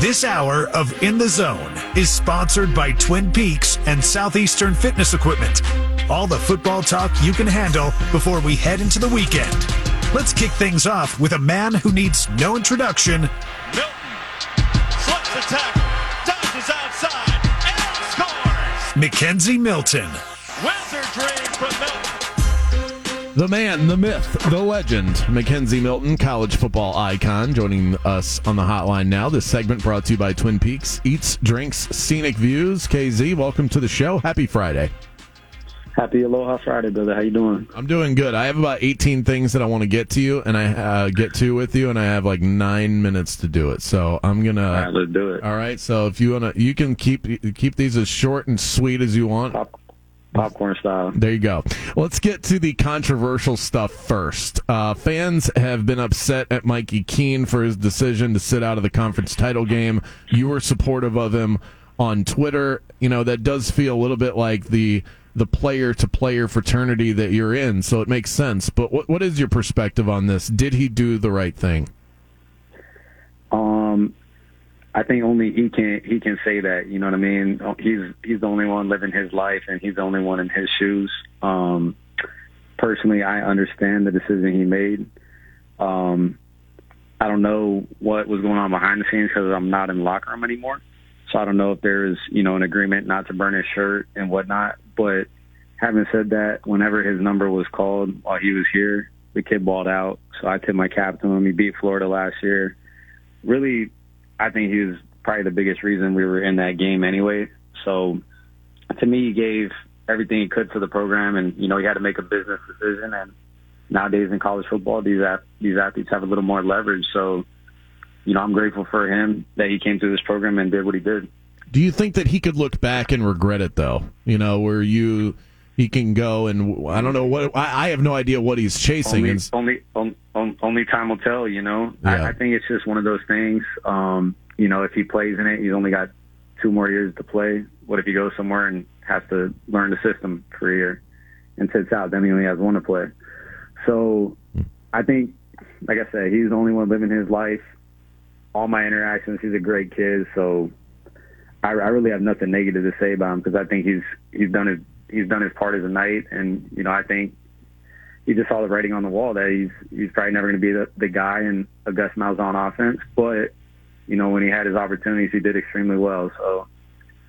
This hour of In the Zone is sponsored by Twin Peaks and Southeastern Fitness Equipment. All the football talk you can handle before we head into the weekend. Let's kick things off with a man who needs no introduction. Milton slips attack, dodges outside, and scores. Mackenzie Milton. Wizardry from Milton. The man, the myth, the legend, Mackenzie Milton, college football icon, joining us on the hotline now. This segment brought to you by Twin Peaks Eats, Drinks, Scenic Views. KZ, welcome to the show. Happy Friday. Happy Aloha Friday, brother. How you doing? I'm doing good. I have about 18 things that I want to get to you, and I uh, get to with you, and I have like nine minutes to do it. So I'm gonna. All right, let's do it. All right. So if you wanna, you can keep keep these as short and sweet as you want. Pop, popcorn style. There you go. Let's get to the controversial stuff first. Uh, fans have been upset at Mikey Keene for his decision to sit out of the conference title game. You were supportive of him on Twitter. You know that does feel a little bit like the the player to player fraternity that you're in, so it makes sense. But what what is your perspective on this? Did he do the right thing? Um, I think only he can he can say that. You know what I mean? He's he's the only one living his life, and he's the only one in his shoes. Um, personally, I understand the decision he made. Um, I don't know what was going on behind the scenes because I'm not in the locker room anymore. So I don't know if there's, you know, an agreement not to burn his shirt and whatnot. But having said that, whenever his number was called while he was here, the kid balled out. So I tip my cap to him. He beat Florida last year. Really, I think he was probably the biggest reason we were in that game anyway. So to me, he gave everything he could for the program, and you know he had to make a business decision. And nowadays in college football, these these athletes have a little more leverage. So you know, I'm grateful for him that he came through this program and did what he did. Do you think that he could look back and regret it though? You know, where you he can go and I don't know what I, I have no idea what he's chasing. Only, only, only time will tell. You know, Yeah. I, I think it's just one of those things. Um, you know, if he plays in it, he's only got two more years to play. What if he goes somewhere and has to learn the system for a year and sits out? Then he only has one to play. So I think, like I said, he's the only one living his life. All my interactions, he's a great kid. So I, I really have nothing negative to say about him because I think he's he's done his he's done his part as a knight, and you know I think he just saw the writing on the wall that he's he's probably never going to be the, the guy in a Gus Malzahn offense. But you know when he had his opportunities, he did extremely well. So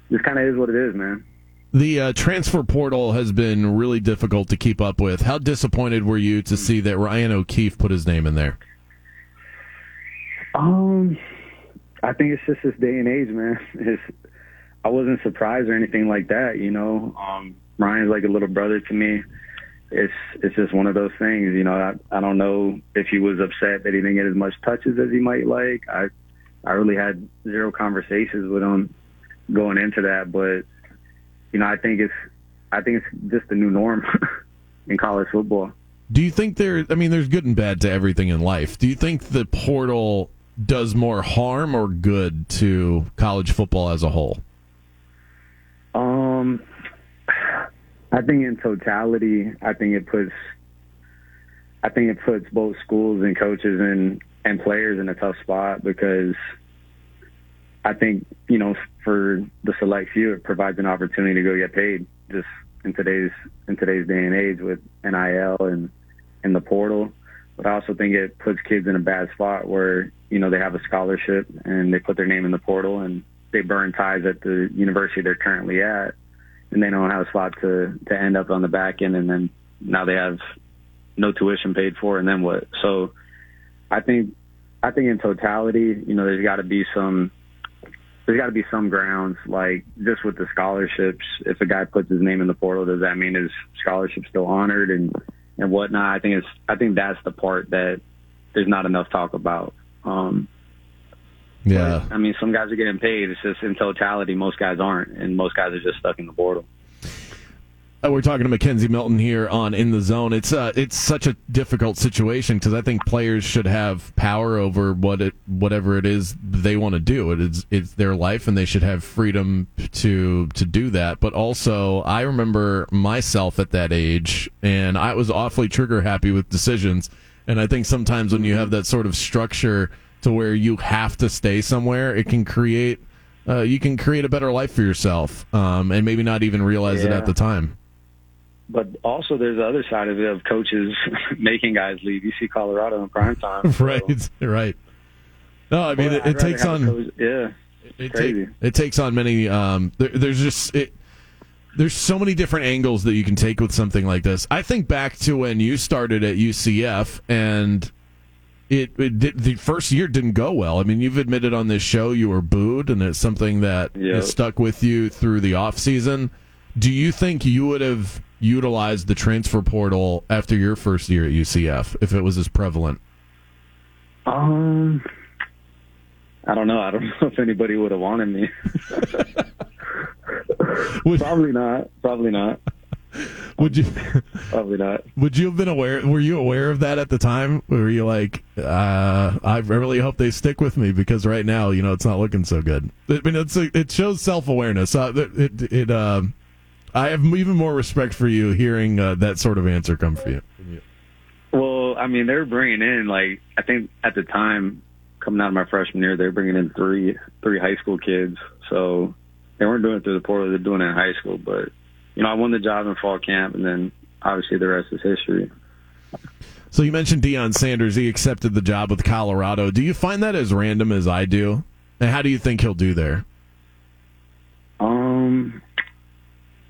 this kind of is what it is, man. the uh, transfer portal has been really difficult to keep up with. How disappointed were you to see that Ryan O'Keefe put his name in there? Um, I think it's just this day and age, man. It's, I wasn't surprised or anything like that, you know. Um, Ryan's like a little brother to me. It's it's just one of those things, you know. I I don't know if he was upset that he didn't get as much touches as he might like. I I really had zero conversations with him going into that, but you know, I think it's I think it's just the new norm in college football. Do you think there? I mean, there's good and bad to everything in life. Do you think the portal does more harm or good to college football as a whole? Um, I think in totality, I think it puts, I think it puts both schools and coaches and and players in a tough spot because I think you know for the select few, it provides an opportunity to go get paid just in today's in today's day and age with NIL and and the portal. But I also think it puts kids in a bad spot where you know they have a scholarship and they put their name in the portal and they burn ties at the university they're currently at, and they don't have a spot to to end up on the back end, and then now they have no tuition paid for, and then what? So I think I think in totality, you know, there's got to be some there's got to be some grounds like just with the scholarships. If a guy puts his name in the portal, does that mean his scholarship's still honored and and whatnot? I think it's I think that's the part that there's not enough talk about. Um, Yeah. I mean, some guys are getting paid. It's just in totality, most guys aren't, and most guys are just stuck in the portal. Uh, We're talking to Mackenzie Milton here on In the Zone. It's uh, it's such a difficult situation because I think players should have power over what it whatever it is they want to do. It is it's their life and they should have freedom to to do that. But also, I remember myself at that age, and I was awfully trigger happy with decisions. And I think sometimes when you have that sort of structure to where you have to stay somewhere, it can create uh, you can create a better life for yourself, um, and maybe not even realize it at the time. But also, there's the other side of it of coaches making guys leave. You see Colorado in prime time, so- right, right. No, I mean Well, it, it takes rather have a on coach- yeah. it, take- it takes on many. Um, there, there's just it. There's so many different angles that you can take with something like this. I think back to when you started at UCF, and it, it did, the first year didn't go well. I mean, you've admitted on this show you were booed, and it's something that Yep. has stuck with you through the off season. Do you think you would have utilized the transfer portal after your first year at UCF if it was as prevalent? Um, I don't know. I don't know if anybody would have wanted me. Probably not. Probably not. Would you? Probably not. Would you have been aware? Were you aware of that at the time? Were you like, uh, I really hope they stick with me because right now, you know, it's not looking so good. I mean, it's it shows self awareness. Uh, it it, um, I have even more respect for you hearing uh, that sort of answer come from you. Well, I mean, they're bringing in like I think at the time coming out of my freshman year, they were bringing in three three high school kids. So they weren't doing it through the portal; they're doing it in high school. But you know, I won the job in fall camp, and then obviously the rest is history. So you mentioned Deion Sanders. He accepted the job with Colorado. Do you find that as random as I do? And how do you think he'll do there? Um,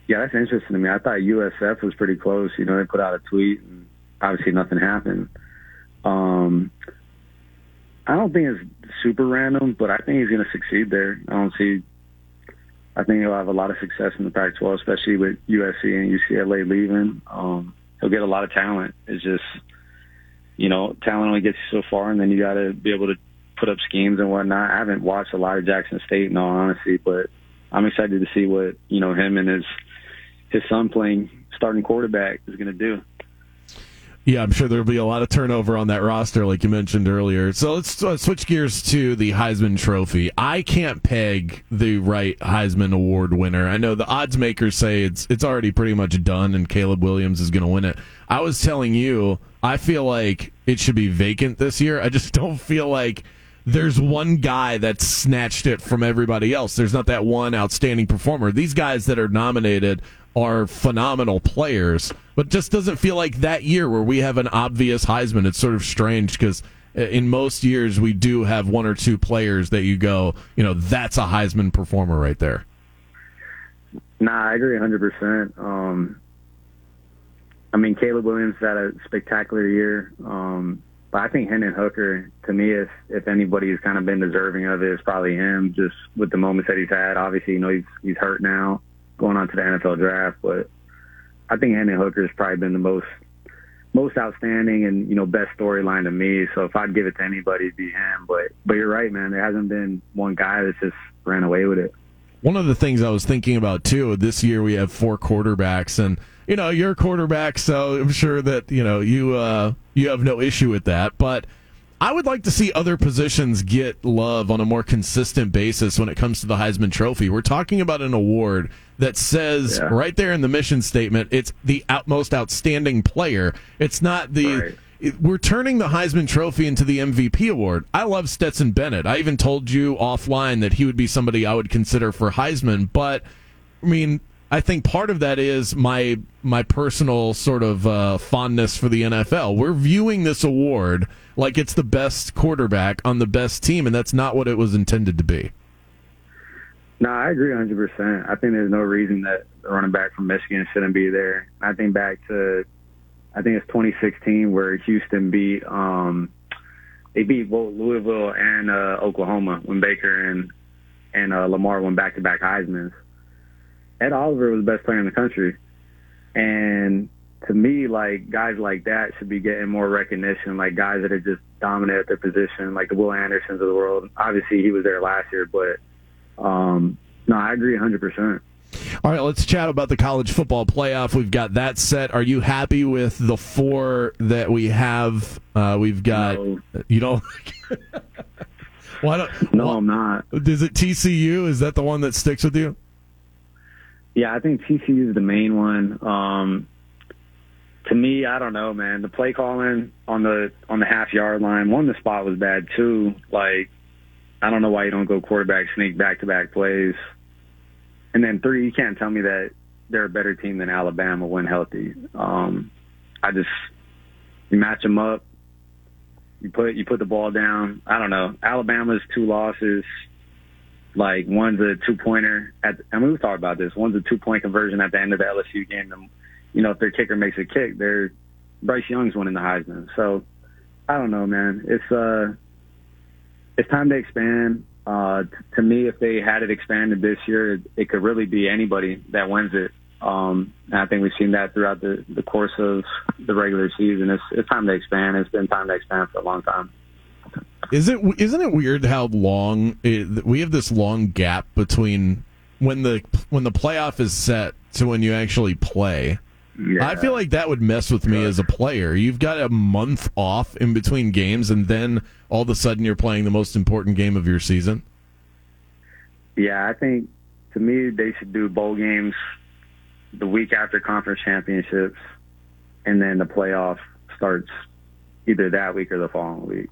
yeah, that's interesting to me. I thought USF was pretty close. You know, they put out a tweet, and obviously nothing happened. Um, I don't think it's super random, but I think he's going to succeed there. I don't see. I think he'll have a lot of success in the Pac-12, especially with USC and UCLA leaving. Um, he'll get a lot of talent. It's just, you know, talent only gets you so far, and then you got to be able to put up schemes and whatnot. I haven't watched a lot of Jackson State, in all honesty, but I'm excited to see what you know him and his his son playing starting quarterback is going to do. Yeah, I'm sure there'll be a lot of turnover on that roster, like you mentioned earlier. So let's uh, switch gears to the Heisman Trophy. I can't peg the right Heisman Award winner. I know the odds makers say it's it's already pretty much done, and Caleb Williams is going to win it. I was telling you, I feel like it should be vacant this year. I just don't feel like there's one guy that snatched it from everybody else. There's not that one outstanding performer. These guys that are nominated are phenomenal players, but just doesn't feel like that year where we have an obvious Heisman. It's sort of strange because in most years we do have one or two players that you go, you know, that's a Heisman performer right there. Nah, I agree 100%. Um, I mean, Caleb Williams had a spectacular year. Um, but I think Hendon Hooker, to me, if if anybody's kind of been deserving of it, it's probably him. Just with the moments that he's had. Obviously, you know he's he's hurt now, going on to the NFL draft. But I think Hendon Hooker has probably been the most most outstanding and you know best storyline to me. So if I'd give it to anybody, it'd be him. But but you're right, man. There hasn't been one guy that's just ran away with it. One of the things I was thinking about too, this year we have four quarterbacks and you know, you're a quarterback, so I'm sure that, you know, you uh you have no issue with that, but I would like to see other positions get love on a more consistent basis when it comes to the Heisman Trophy. We're talking about an award that says Yeah. right there in the mission statement, it's the out, most outstanding player. It's not the Right. it- we're turning the Heisman Trophy into the MVP award. I love Stetson Bennett. I even told you offline that he would be somebody I would consider for Heisman, but I mean, I think part of that is my my personal sort of uh, fondness for the NFL. We're viewing this award like it's the best quarterback on the best team, and that's not what it was intended to be. No, I agree 100%. I think there's no reason that the running back from Michigan shouldn't be there. I think back to, I think it's 2016 where Houston beat, um, they beat both Louisville and uh, Oklahoma when Baker and and uh, Lamar went back-to-back Heisman's. Ed Oliver was the best player in the country, and to me, like guys like that should be getting more recognition. Like guys that are just dominant at their position, like the Will Andersons of the world. Obviously, he was there last year, but um, no, I agree 100%. All right, let's chat about the college football playoff. We've got that set. Are you happy with the four that we have? Uh, we've got No. you know. Why don't? No, why- I'm not. Is it TCU? Is that the one that sticks with you? Yeah, I think TCU is the main one. Um, to me, I don't know, man. The play calling on the on the half yard line, one the spot was bad too. Like, I don't know why you don't go quarterback sneak back to back plays. And then three, you can't tell me that they're a better team than Alabama when healthy. Um, I just you match them up, you put you put the ball down. I don't know. Alabama's two losses, like one's a two pointer at. I mean, we talked about this. One's a two point conversion at the end of the LSU game. And, you know, if their kicker makes a kick, they're Bryce Young's winning the Heisman. So I don't know, man. It's uh, it's time to expand. Uh, t- to me, if they had it expanded this year, it, it could really be anybody that wins it. Um, and I think we've seen that throughout the, the course of the regular season. It's, it's time to expand. It's been time to expand for a long time. Is it isn't it weird how long it, we have this long gap between when the when the playoff is set to when you actually play? Yeah. I feel like that would mess with me as a player. You've got a month off in between games, and then all of a sudden you're playing the most important game of your season. Yeah, I think to me they should do bowl games the week after conference championships, and then the playoff starts either that week or the following week.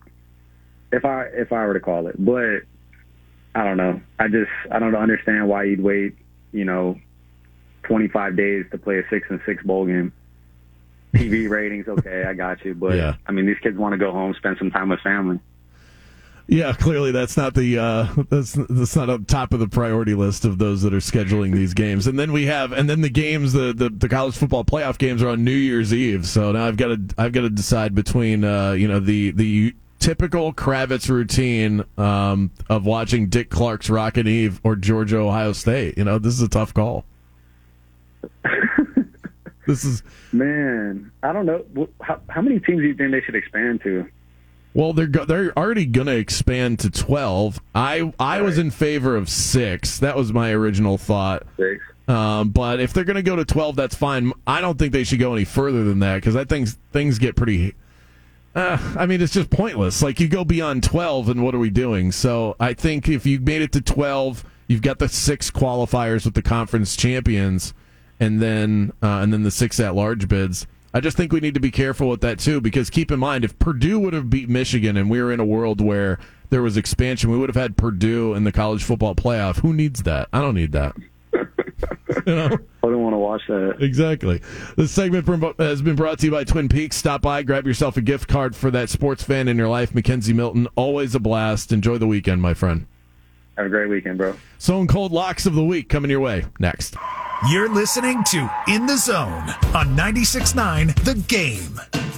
If I if I were to call it, but I don't know. I just I don't understand why you'd wait, you know, 25 days to play a six and six bowl game. TV ratings, okay, I got you, but Yeah. I mean these kids want to go home, spend some time with family. Yeah, clearly that's not the uh, that's that's not up top of the priority list of those that are scheduling these games. And then we have, and then the games, the, the, the college football playoff games are on New Year's Eve. So now I've got to I've got to decide between uh, you know the the typical Kravitz routine um, of watching Dick Clark's Rockin' Eve or Georgia Ohio State. You know, this is a tough call. this is Man, I don't know how, how many teams do you think they should expand to? Well, they're go- they're already going to expand to twelve. I I was in favor of six. That was my original thought. Six. Um, but if they're going to go to twelve, that's fine. I don't think they should go any further than that because I think things get pretty. Uh, I mean, it's just pointless. Like you go beyond twelve, and what are we doing? So I think if you made it to twelve, you've got the six qualifiers with the conference champions, and then uh, and then the six at large bids. I just think we need to be careful with that too, because keep in mind, if Purdue would have beat Michigan and we were in a world where there was expansion, we would have had Purdue in the college football playoff. Who needs that? I don't need that. you know. Watch that. Exactly. This segment has been brought to you by Twin Peaks. Stop by, grab yourself a gift card for that sports fan in your life. Mackenzie Milton, always a blast. Enjoy the weekend, my friend. Have a great weekend, bro. So, cold locks of the week coming your way next. You're listening to In the Zone on 96.9 The Game.